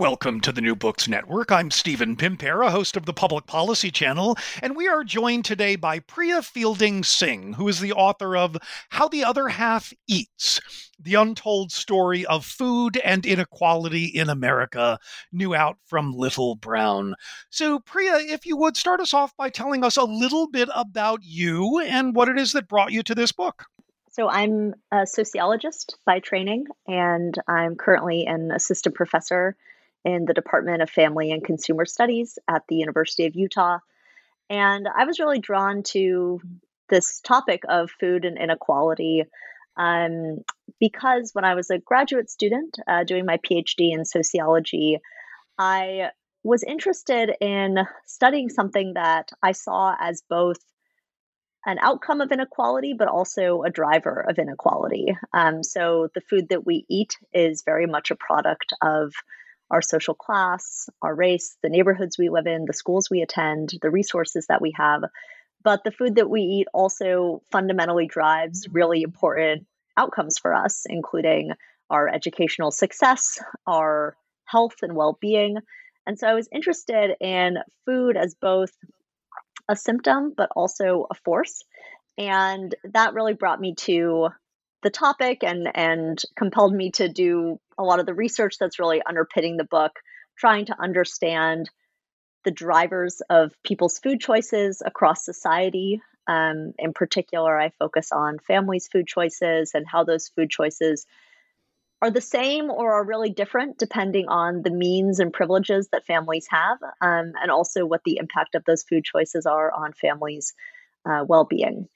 Welcome to the New Books Network. I'm Stephen Pimpare, host of the Public Policy Channel, and we are joined today by Priya Fielding Singh, who is the author of How the Other Half Eats The Untold Story of Food and Inequality in America, new out from Little Brown. So, Priya, if you would start us off by telling us a little bit about you and what it is that brought you to this book. So, I'm a sociologist by training, and I'm currently an assistant professor in the Department of Family and Consumer Studies at the University of Utah. And I was really drawn to this topic of food and inequality um, because when I was a graduate student uh, doing my PhD in sociology, I was interested in studying something that I saw as both an outcome of inequality, but also a driver of inequality. Um, so the food that we eat is very much a product of our social class, our race, the neighborhoods we live in, the schools we attend, the resources that we have. But the food that we eat also fundamentally drives really important outcomes for us, including our educational success, our health and well being. And so I was interested in food as both a symptom, but also a force. And that really brought me to the topic and and compelled me to do a lot of the research that's really underpinning the book trying to understand the drivers of people's food choices across society. Um, in particular i focus on families food choices and how those food choices are the same or are really different depending on the means and privileges that families have um, and also what the impact of those food choices are on families uh, well-being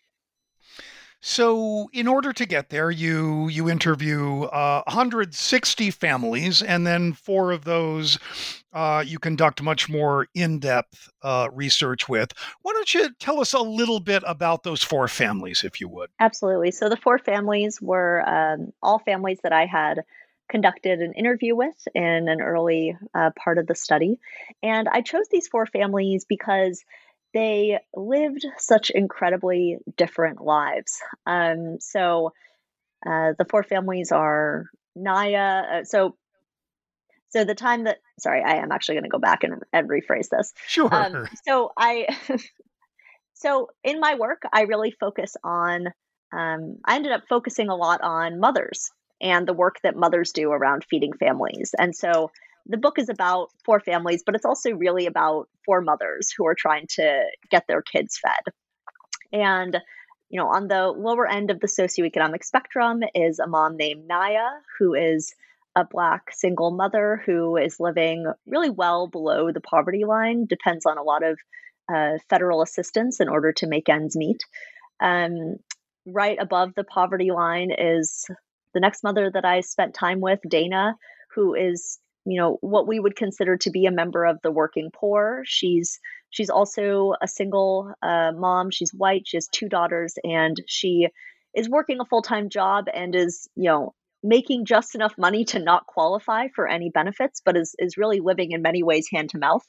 so, in order to get there, you you interview uh, 160 families, and then four of those uh, you conduct much more in-depth uh, research with. Why don't you tell us a little bit about those four families, if you would? Absolutely. So, the four families were um, all families that I had conducted an interview with in an early uh, part of the study, and I chose these four families because they lived such incredibly different lives. Um, so uh, the four families are Naya. Uh, so so the time that sorry, I am actually going to go back and, and rephrase this. Sure. Um, so I so in my work, I really focus on. Um, I ended up focusing a lot on mothers and the work that mothers do around feeding families, and so the book is about four families, but it's also really about four mothers who are trying to get their kids fed. And, you know, on the lower end of the socioeconomic spectrum is a mom named Naya, who is a black single mother who is living really well below the poverty line, depends on a lot of uh, federal assistance in order to make ends meet. Um, right above the poverty line is the next mother that I spent time with, Dana, who is you know what we would consider to be a member of the working poor. She's she's also a single uh, mom. She's white. She has two daughters and she is working a full-time job and is you know making just enough money to not qualify for any benefits but is is really living in many ways hand to mouth.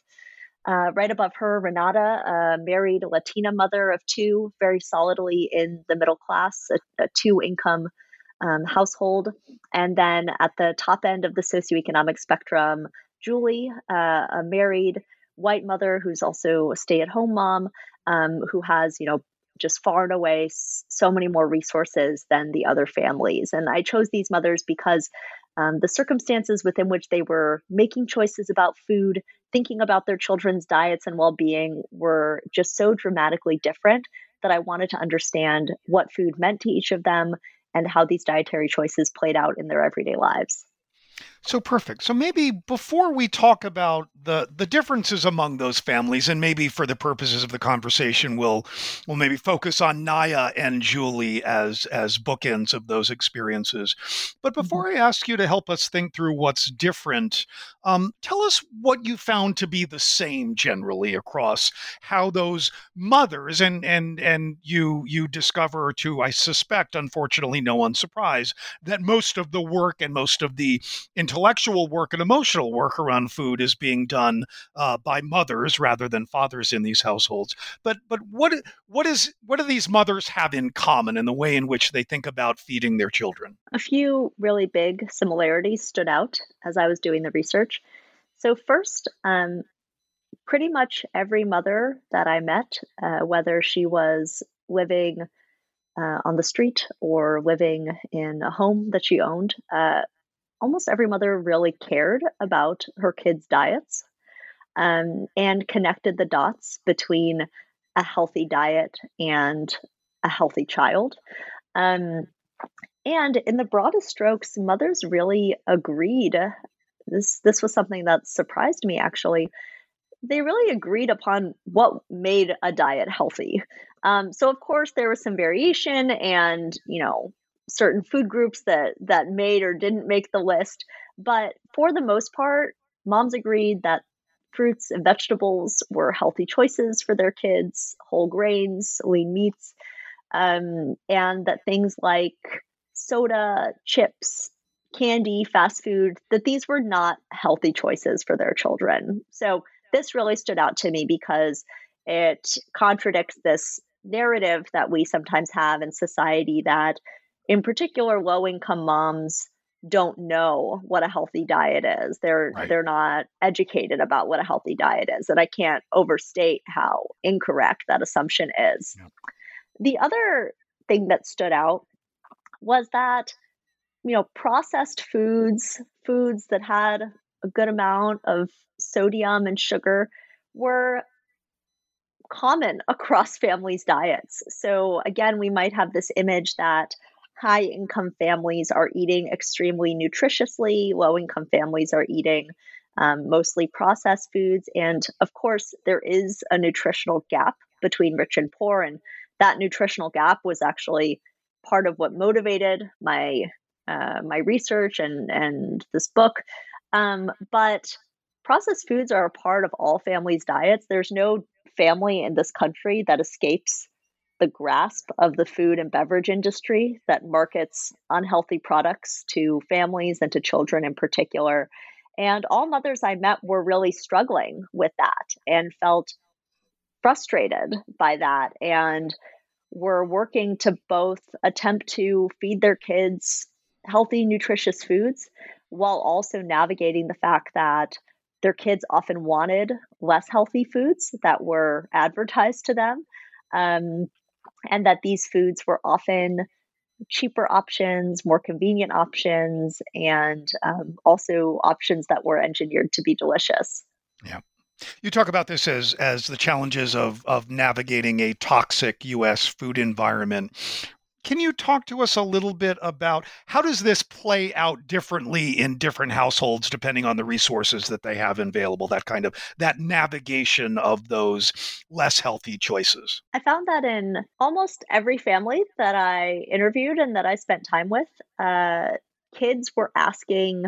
Uh, right above her renata married latina mother of two very solidly in the middle class a, a two income um, household. And then at the top end of the socioeconomic spectrum, Julie, uh, a married white mother who's also a stay at home mom, um, who has, you know, just far and away so many more resources than the other families. And I chose these mothers because um, the circumstances within which they were making choices about food, thinking about their children's diets and well being were just so dramatically different that I wanted to understand what food meant to each of them and how these dietary choices played out in their everyday lives. So perfect. So maybe before we talk about the the differences among those families, and maybe for the purposes of the conversation, we'll we'll maybe focus on Naya and Julie as as bookends of those experiences. But mm-hmm. before mm-hmm. I ask you to help us think through what's different, um, tell us what you found to be the same generally across how those mothers and and and you you discover to I suspect, unfortunately, no one's surprise that most of the work and most of the intellectual work and emotional work around food is being done uh, by mothers rather than fathers in these households. But but what what is what do these mothers have in common in the way in which they think about feeding their children? A few really big similarities stood out as I was doing the research. So first, um, pretty much every mother that I met, uh, whether she was living uh, on the street or living in a home that she owned, uh, almost every mother really cared about her kids' diets um, and connected the dots between a healthy diet and a healthy child. Um, and in the broadest strokes, mothers really agreed. This this was something that surprised me actually. They really agreed upon what made a diet healthy. Um, so of course there was some variation, and you know certain food groups that that made or didn't make the list but for the most part moms agreed that fruits and vegetables were healthy choices for their kids whole grains lean meats um, and that things like soda chips candy fast food that these were not healthy choices for their children. So this really stood out to me because it contradicts this narrative that we sometimes have in society that in particular low income moms don't know what a healthy diet is. They're right. they're not educated about what a healthy diet is. And I can't overstate how incorrect that assumption is. The other thing that stood out was that you know processed foods, foods that had a good amount of sodium and sugar were common across families' diets. So again, we might have this image that high income families are eating extremely nutritiously, low income families are eating um, mostly processed foods. And of course, there is a nutritional gap between rich and poor. And that nutritional gap was actually part of what motivated my uh, my research and and this book. Um, but processed foods are a part of all families' diets. There's no family in this country that escapes the grasp of the food and beverage industry that markets unhealthy products to families and to children in particular. And all mothers I met were really struggling with that and felt frustrated by that and were working to both attempt to feed their kids healthy, nutritious foods while also navigating the fact that their kids often wanted less healthy foods that were advertised to them. Um, and that these foods were often cheaper options, more convenient options, and um, also options that were engineered to be delicious. Yeah. You talk about this as as the challenges of of navigating a toxic U.S. food environment. Can you talk to us a little bit about how does this play out differently in different households depending on the resources that they have available? That kind of that navigation of those less healthy choices. I found that in almost every family that I interviewed and that I spent time with, uh, kids were asking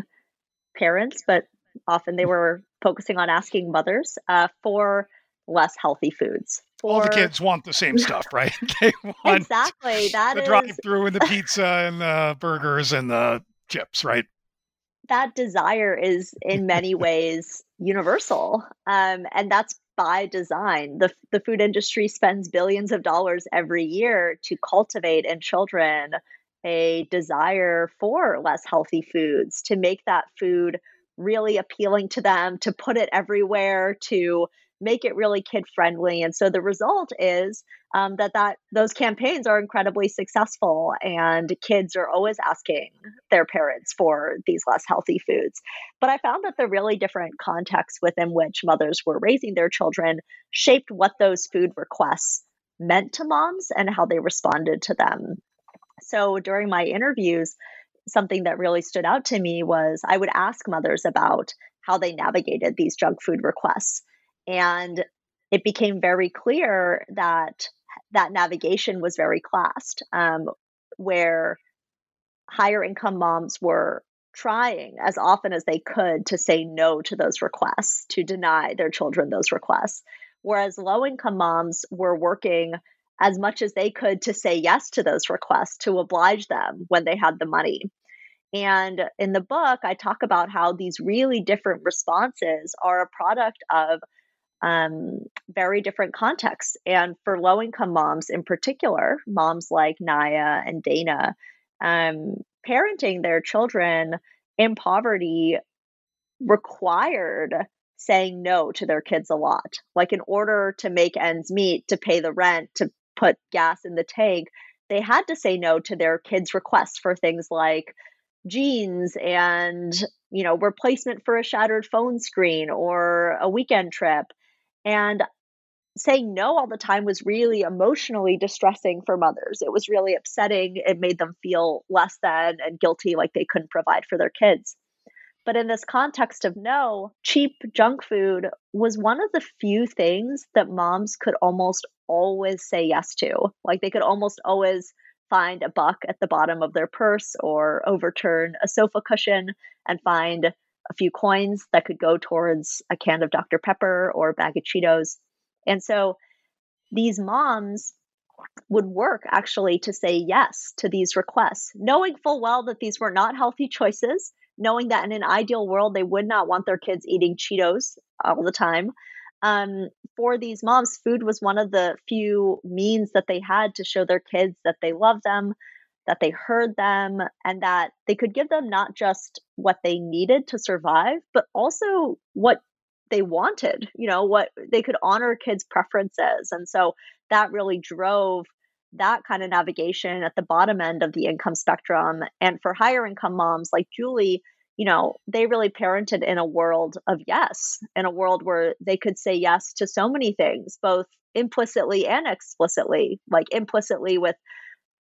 parents, but often they were focusing on asking mothers uh, for less healthy foods. For... All the kids want the same stuff, right? they want exactly that the is... drive-through and the pizza and the burgers and the chips, right? That desire is in many ways universal, um, and that's by design. the The food industry spends billions of dollars every year to cultivate in children a desire for less healthy foods, to make that food really appealing to them, to put it everywhere, to make it really kid friendly. And so the result is um, that that those campaigns are incredibly successful, and kids are always asking their parents for these less healthy foods. But I found that the really different contexts within which mothers were raising their children shaped what those food requests meant to moms and how they responded to them. So during my interviews, something that really stood out to me was I would ask mothers about how they navigated these junk food requests. And it became very clear that that navigation was very classed, um, where higher income moms were trying as often as they could to say no to those requests, to deny their children those requests. Whereas low income moms were working as much as they could to say yes to those requests, to oblige them when they had the money. And in the book, I talk about how these really different responses are a product of um, very different contexts. And for low income moms in particular, moms like Naya and Dana, um, parenting their children in poverty required saying no to their kids a lot. Like, in order to make ends meet, to pay the rent, to put gas in the tank, they had to say no to their kids' requests for things like jeans and you know replacement for a shattered phone screen or a weekend trip and saying no all the time was really emotionally distressing for mothers. It was really upsetting. It made them feel less than and guilty like they couldn't provide for their kids. But in this context of no cheap junk food was one of the few things that moms could almost always say yes to. Like they could almost always find a buck at the bottom of their purse or overturn a sofa cushion and find a few coins that could go towards a can of Dr. Pepper or a bag of Cheetos. And so these moms would work actually to say yes to these requests, knowing full well that these were not healthy choices, knowing that in an ideal world, they would not want their kids eating Cheetos all the time, um, for these moms, food was one of the few means that they had to show their kids that they love them, that they heard them, and that they could give them not just what they needed to survive, but also what they wanted, you know, what they could honor kids' preferences. And so that really drove that kind of navigation at the bottom end of the income spectrum. And for higher income moms like Julie, you know, they really parented in a world of yes, in a world where they could say yes to so many things, both implicitly and explicitly, like implicitly with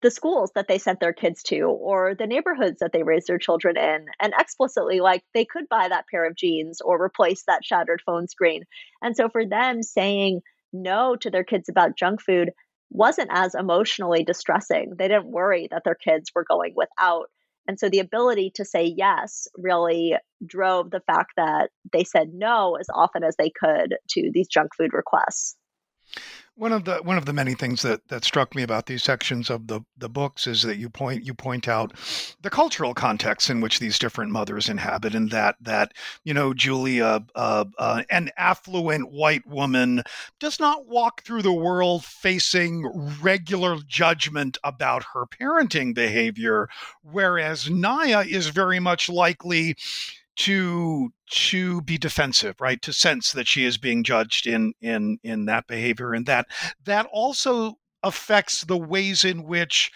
the schools that they sent their kids to or the neighborhoods that they raised their children in, and explicitly, like they could buy that pair of jeans or replace that shattered phone screen. And so for them, saying no to their kids about junk food wasn't as emotionally distressing. They didn't worry that their kids were going without and so the ability to say yes really drove the fact that they said no as often as they could to these junk food requests. One of the one of the many things that that struck me about these sections of the the books is that you point you point out the cultural context in which these different mothers inhabit, and that that you know Julia, uh, uh, an affluent white woman, does not walk through the world facing regular judgment about her parenting behavior, whereas Naya is very much likely to to be defensive right? To sense that she is being judged in in in that behavior and that. That also affects the ways in which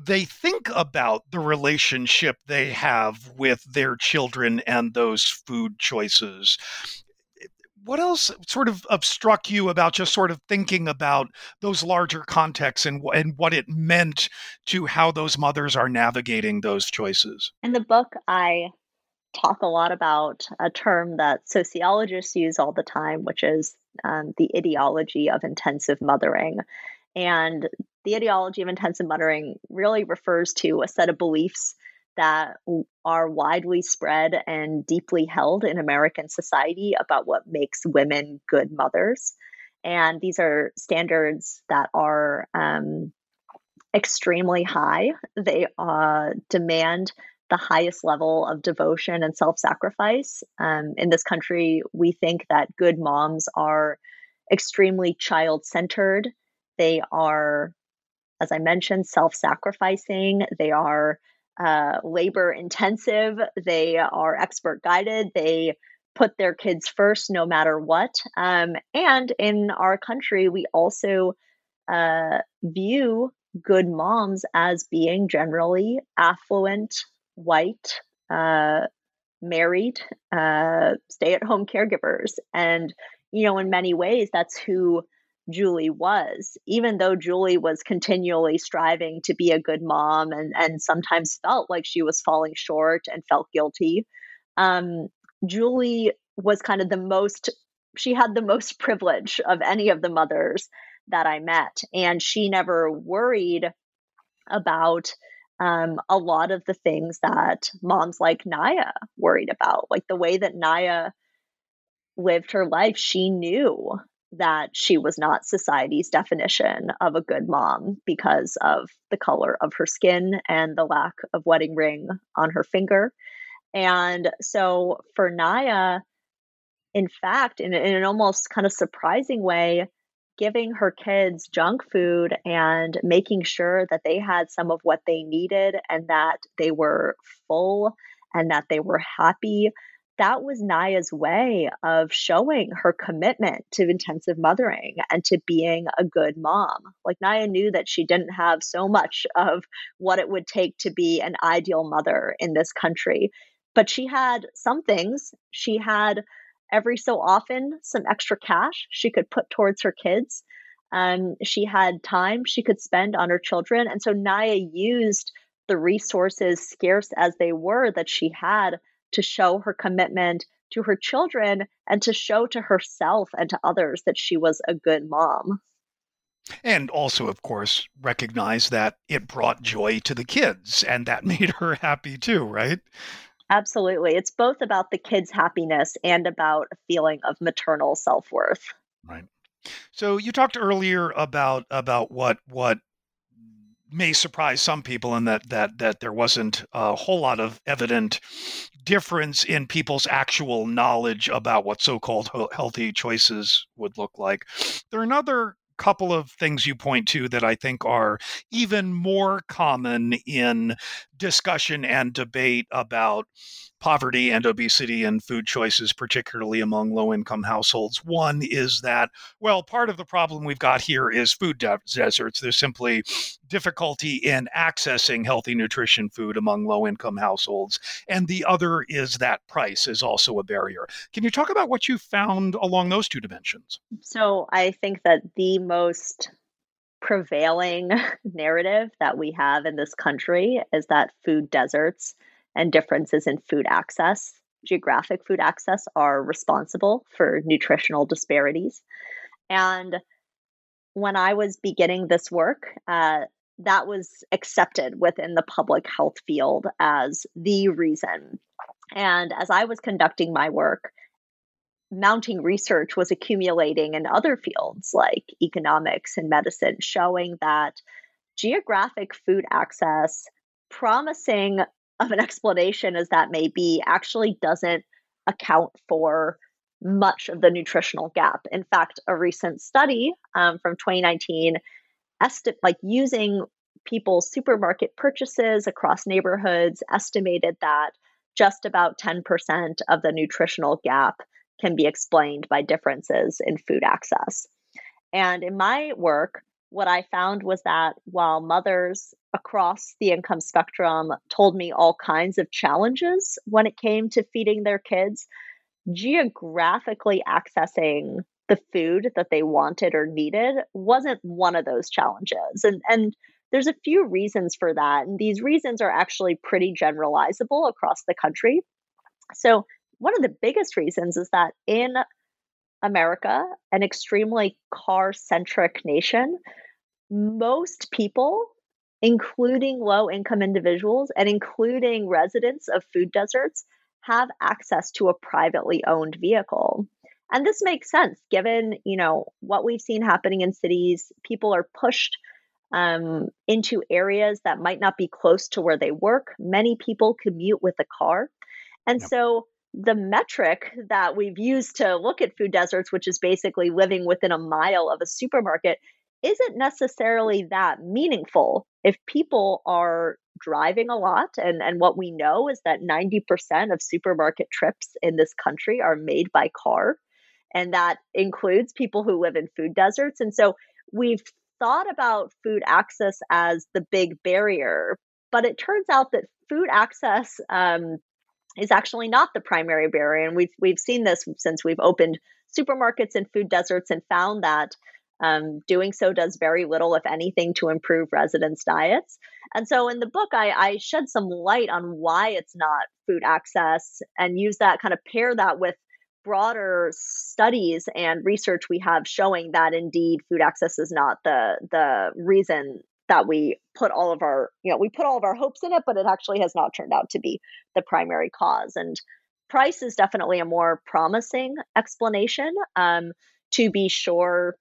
they think about the relationship they have with their children and those food choices. What else sort of struck you about just sort of thinking about those larger contexts and, and what it meant to how those mothers are navigating those choices? In the book, I talk a lot about a term that sociologists use all the time, which is um, the ideology of intensive mothering. And the ideology of intensive mothering really refers to a set of beliefs that are widely spread and deeply held in American society about what makes women good mothers. And these are standards that are um, extremely high. They uh, demand the highest level of devotion and self sacrifice. Um, in this country, we think that good moms are extremely child centered. They are, as I mentioned, self sacrificing. They are uh, labor intensive. They are expert guided. They put their kids first no matter what. Um, and in our country, we also uh, view good moms as being generally affluent, white, uh, married, uh, stay at home caregivers. And, you know, in many ways, that's who Julie was, even though Julie was continually striving to be a good mom and, and sometimes felt like she was falling short and felt guilty. Um, Julie was kind of the most, she had the most privilege of any of the mothers that I met. And she never worried about um, a lot of the things that moms like Naya worried about, like the way that Naya lived her life. She knew that she was not society's definition of a good mom because of the color of her skin and the lack of wedding ring on her finger. And so for Naya, in fact, in, in an almost kind of surprising way, giving her kids junk food and making sure that they had some of what they needed and that they were full and that they were happy. That was Naya's way of showing her commitment to intensive mothering and to being a good mom. Like Naya knew that she didn't have so much of what it would take to be an ideal mother in this country, but she had some things. She had every so often some extra cash she could put towards her kids. Um, she had time she could spend on her children. And so Naya used the resources, scarce as they were, that she had to show her commitment to her children and to show to herself and to others that she was a good mom. And also, of course, recognize that it brought joy to the kids and that made her happy too, right? Absolutely. It's both about the kids' happiness and about a feeling of maternal self worth. Right. So you talked earlier about about what what may surprise some people in that that that there wasn't a whole lot of evident difference in people's actual knowledge about what so-called healthy choices would look like. There are another couple of things you point to that I think are even more common in discussion and debate about poverty and obesity and food choices, particularly among low income households. One is that, well, part of the problem we've got here is food de- deserts. There's simply difficulty in accessing healthy nutrition food among low income households. And the other is that price is also a barrier. Can you talk about what you found along those two dimensions? So I think that the most prevailing narrative that we have in this country is that food deserts and differences in food access, geographic food access, are responsible for nutritional disparities. And when I was beginning this work, uh, that was accepted within the public health field as the reason. And as I was conducting my work, mounting research was accumulating in other fields like economics and medicine, showing that geographic food access, promising of an explanation as that may be, actually doesn't account for much of the nutritional gap. In fact, a recent study um, from 2019, esti- like using people's supermarket purchases across neighborhoods, estimated that just about 10% of the nutritional gap can be explained by differences in food access. And in my work, what I found was that while mothers across the income spectrum told me all kinds of challenges when it came to feeding their kids, geographically accessing the food that they wanted or needed wasn't one of those challenges. And and there's a few reasons for that. And these reasons are actually pretty generalizable across the country. So, one of the biggest reasons is that in America, an extremely car centric nation, most people, including low income individuals and including residents of food deserts, have access to a privately owned vehicle. And this makes sense given, you know, what we've seen happening in cities. People are pushed um, into areas that might not be close to where they work. Many people commute with a car. And yep. so the metric that we've used to look at food deserts, which is basically living within a mile of a supermarket, isn't necessarily that meaningful if people are driving a lot. And, and what we know is that 90% of supermarket trips in this country are made by car. And that includes people who live in food deserts. And so we've thought about food access as the big barrier, but it turns out that food access um, is actually not the primary barrier. And we've, we've seen this since we've opened supermarkets and food deserts and found that um, doing so does very little, if anything, to improve residents' diets. And so in the book, I, I shed some light on why it's not food access and use that kind of pair that with broader studies and research we have showing that indeed food access is not the the reason that we put all of our you know we put all of our hopes in it but it actually has not turned out to be the primary cause and price is definitely a more promising explanation um, to be sure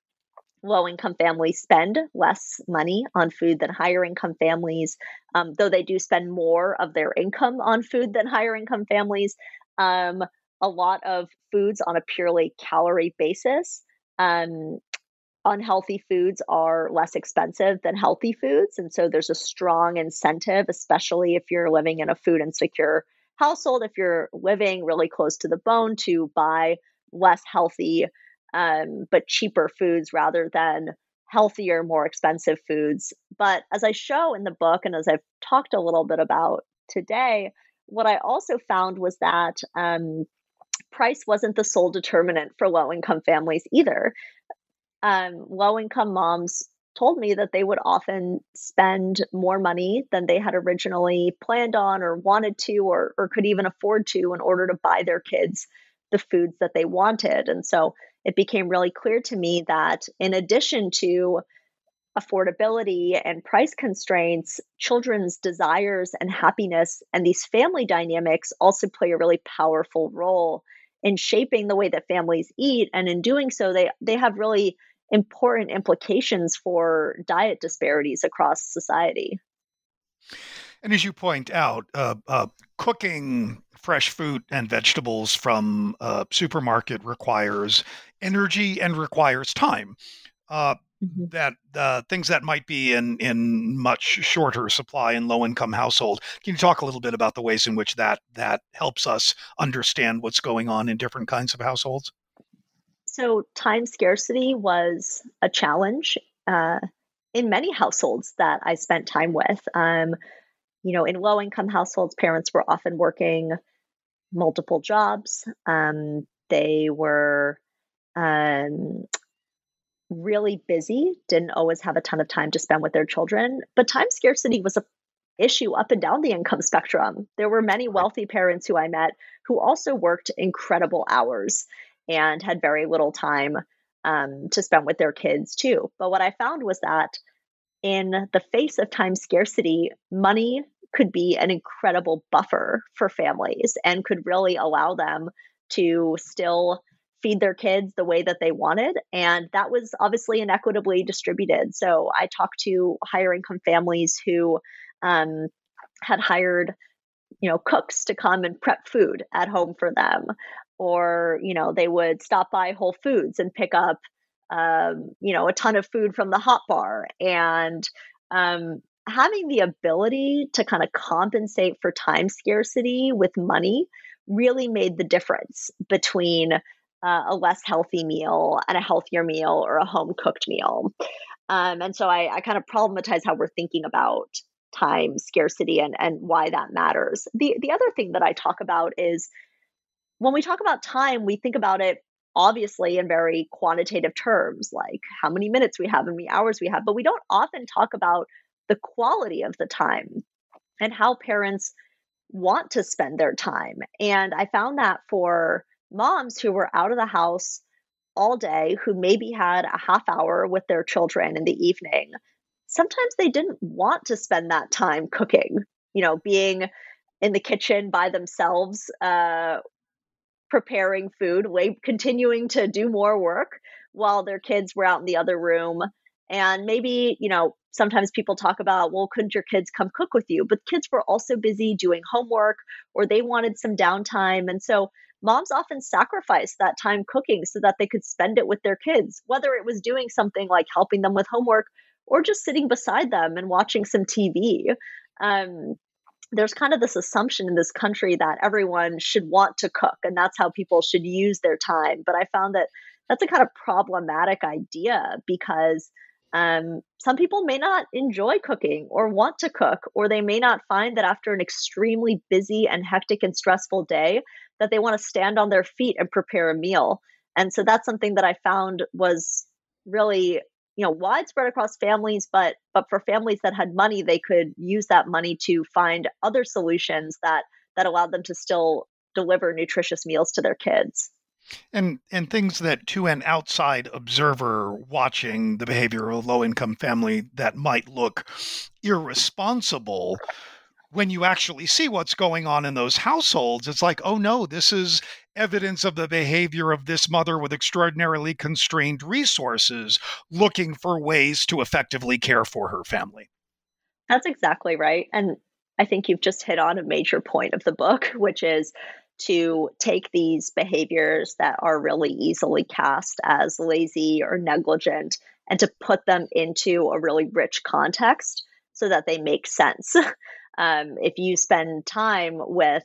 low income families spend less money on food than higher income families, um, though they do spend more of their income on food than higher income families. Um, a lot of foods on a purely calorie basis. Um, unhealthy foods are less expensive than healthy foods. And so there's a strong incentive, especially if you're living in a food insecure household, if you're living really close to the bone, to buy less healthy um, but cheaper foods rather than healthier, more expensive foods. But as I show in the book, and as I've talked a little bit about today, what I also found was that um, price wasn't the sole determinant for low income families either. Um, low income moms told me that they would often spend more money than they had originally planned on or wanted to or, or could even afford to in order to buy their kids the foods that they wanted. And so it became really clear to me that in addition to affordability and price constraints, children's desires and happiness and these family dynamics also play a really powerful role in shaping the way that families eat. And in doing so, they, they have really important implications for diet disparities across society. And as you point out, uh, uh, cooking fresh fruit and vegetables from a supermarket requires energy and requires time. Uh, mm-hmm. That uh, things that might be in in much shorter supply in low income household. Can you talk a little bit about the ways in which that that helps us understand what's going on in different kinds of households? So time scarcity was a challenge uh, in many households that I spent time with. Um, you know, in low income households, parents were often working multiple jobs. Um, they were um, really busy, didn't always have a ton of time to spend with their children. But time scarcity was a issue up and down the income spectrum. There were many wealthy parents who I met who also worked incredible hours and had very little time um, to spend with their kids too. But what I found was that in the face of time scarcity, money could be an incredible buffer for families and could really allow them to still feed their kids the way that they wanted. And that was obviously inequitably distributed. So I talked to higher income families who um, had hired, you know, cooks to come and prep food at home for them. Or, you know, they would stop by Whole Foods and pick up, um, you know, a ton of food from the hot bar. And um, having the ability to kind of compensate for time scarcity with money really made the difference between uh, a less healthy meal and a healthier meal or a home cooked meal. Um, and so I, I kind of problematize how we're thinking about time scarcity and, and why that matters. The, the other thing that I talk about is when we talk about time, we think about it obviously in very quantitative terms, like how many minutes we have, how many hours we have, but we don't often talk about the quality of the time and how parents want to spend their time. And I found that for moms who were out of the house all day, who maybe had a half hour with their children in the evening, sometimes they didn't want to spend that time cooking, you know, being in the kitchen by themselves, uh, preparing food, way, continuing to do more work while their kids were out in the other room. And maybe, you know, sometimes people talk about, well, couldn't your kids come cook with you? But kids were also busy doing homework or they wanted some downtime. And so moms often sacrificed that time cooking so that they could spend it with their kids, whether it was doing something like helping them with homework or just sitting beside them and watching some TV. um, there's kind of this assumption in this country that everyone should want to cook and that's how people should use their time. But I found that that's a kind of problematic idea because um, some people may not enjoy cooking or want to cook, or they may not find that after an extremely busy and hectic and stressful day that they want to stand on their feet and prepare a meal. And so that's something that I found was really you know widespread across families but but for families that had money they could use that money to find other solutions that that allowed them to still deliver nutritious meals to their kids and and things that to an outside observer watching the behavior of a low income family that might look irresponsible when you actually see what's going on in those households it's like oh no this is evidence of the behavior of this mother with extraordinarily constrained resources looking for ways to effectively care for her family. That's exactly right. And I think you've just hit on a major point of the book, which is to take these behaviors that are really easily cast as lazy or negligent and to put them into a really rich context so that they make sense. Um, if you spend time with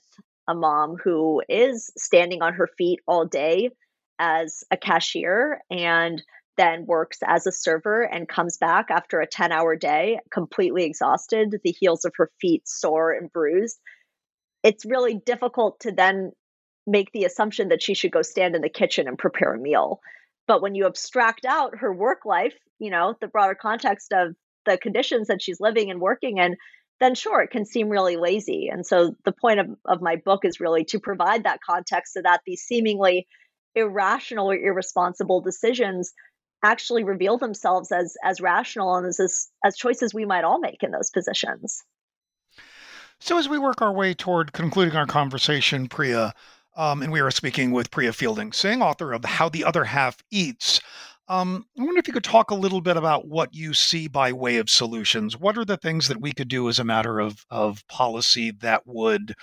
a mom who is standing on her feet all day as a cashier and then works as a server and comes back after a 10 hour day completely exhausted, the heels of her feet sore and bruised. It's really difficult to then make the assumption that she should go stand in the kitchen and prepare a meal. But when you abstract out her work life, you know, the broader context of the conditions that she's living and working in, then sure, it can seem really lazy. And so the point of, of my book is really to provide that context so that these seemingly irrational or irresponsible decisions actually reveal themselves as as rational and as as, choices we might all make in those positions. So as we work our way toward concluding our conversation, Priya, um, and we are speaking with Priya Fielding Singh, author of How the Other Half Eats. Um, I wonder if you could talk a little bit about what you see by way of solutions. What are the things that we could do as a matter of, of policy that would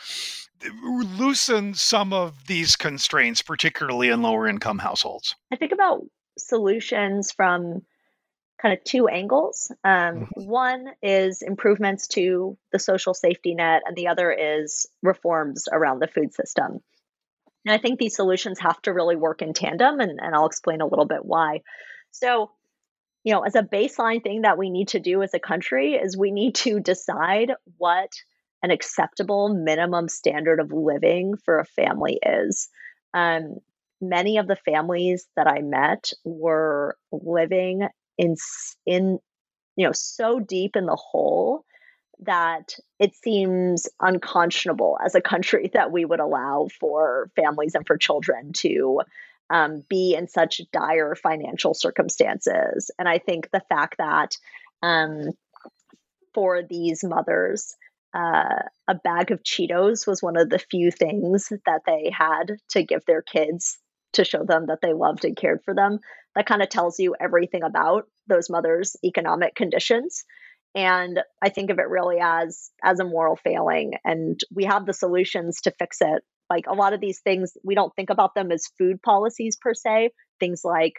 loosen some of these constraints, particularly in lower income households? I think about solutions from kind of two angles. Um, mm-hmm. One is improvements to the social safety net, and the other is reforms around the food system. And I think these solutions have to really work in tandem, and, and I'll explain a little bit why. So, you know, as a baseline thing that we need to do as a country is we need to decide what an acceptable minimum standard of living for a family is. Um, many of the families that I met were living in in you know so deep in the hole that it seems unconscionable as a country that we would allow for families and for children to um, be in such dire financial circumstances. And I think the fact that um, for these mothers, uh, a bag of Cheetos was one of the few things that they had to give their kids to show them that they loved and cared for them. That kind of tells you everything about those mothers' economic conditions. And i think of it really as as a moral failing and we have the solutions to fix it. Like a lot of these things we don't think about them as food policies per se things like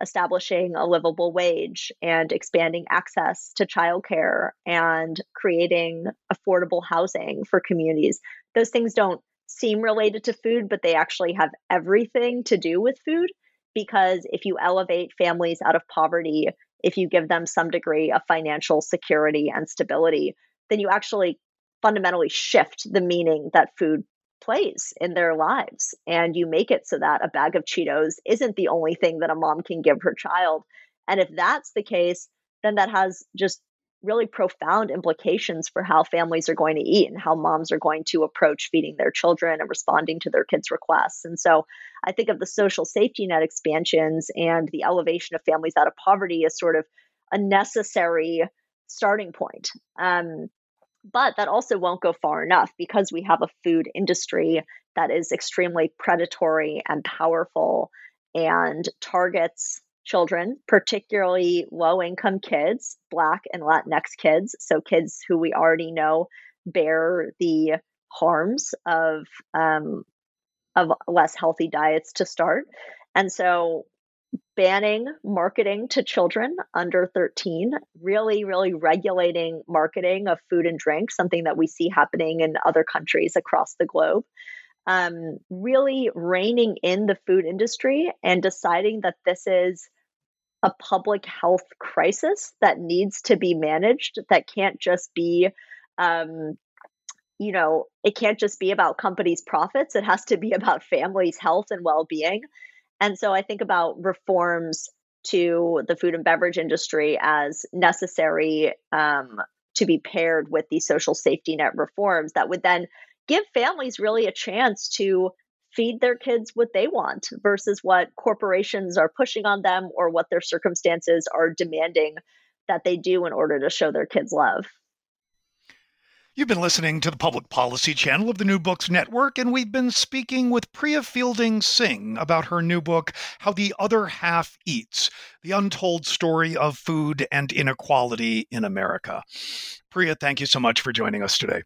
establishing a livable wage and expanding access to childcare and creating affordable housing for communities. Those things don't seem related to food but they actually have everything to do with food because if you elevate families out of poverty if you give them some degree of financial security and stability, then you actually fundamentally shift the meaning that food plays in their lives. And you make it so that a bag of Cheetos isn't the only thing that a mom can give her child. And if that's the case, then that has just really profound implications for how families are going to eat and how moms are going to approach feeding their children and responding to their kids' requests. And so I think of the social safety net expansions and the elevation of families out of poverty as sort of a necessary starting point. Um, but that also won't go far enough because we have a food industry that is extremely predatory and powerful and targets children, particularly low income kids, Black and Latinx kids. So, kids who we already know bear the harms of, um, of less healthy diets to start. And so, banning marketing to children under 13, really, really regulating marketing of food and drink, something that we see happening in other countries across the globe. Um, really reining in the food industry and deciding that this is a public health crisis that needs to be managed, that can't just be um, you know, it can't just be about companies' profits. It has to be about families' health and well being. And so I think about reforms to the food and beverage industry as necessary um, to be paired with these social safety net reforms that would then give families really a chance to feed their kids what they want versus what corporations are pushing on them or what their circumstances are demanding that they do in order to show their kids love. You've been listening to the Public Policy channel of the New Books Network, and we've been speaking with Priya Fielding Singh about her new book, How the Other Half Eats The Untold Story of Food and Inequality in America. Priya, thank you so much for joining us today.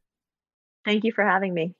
Thank you for having me.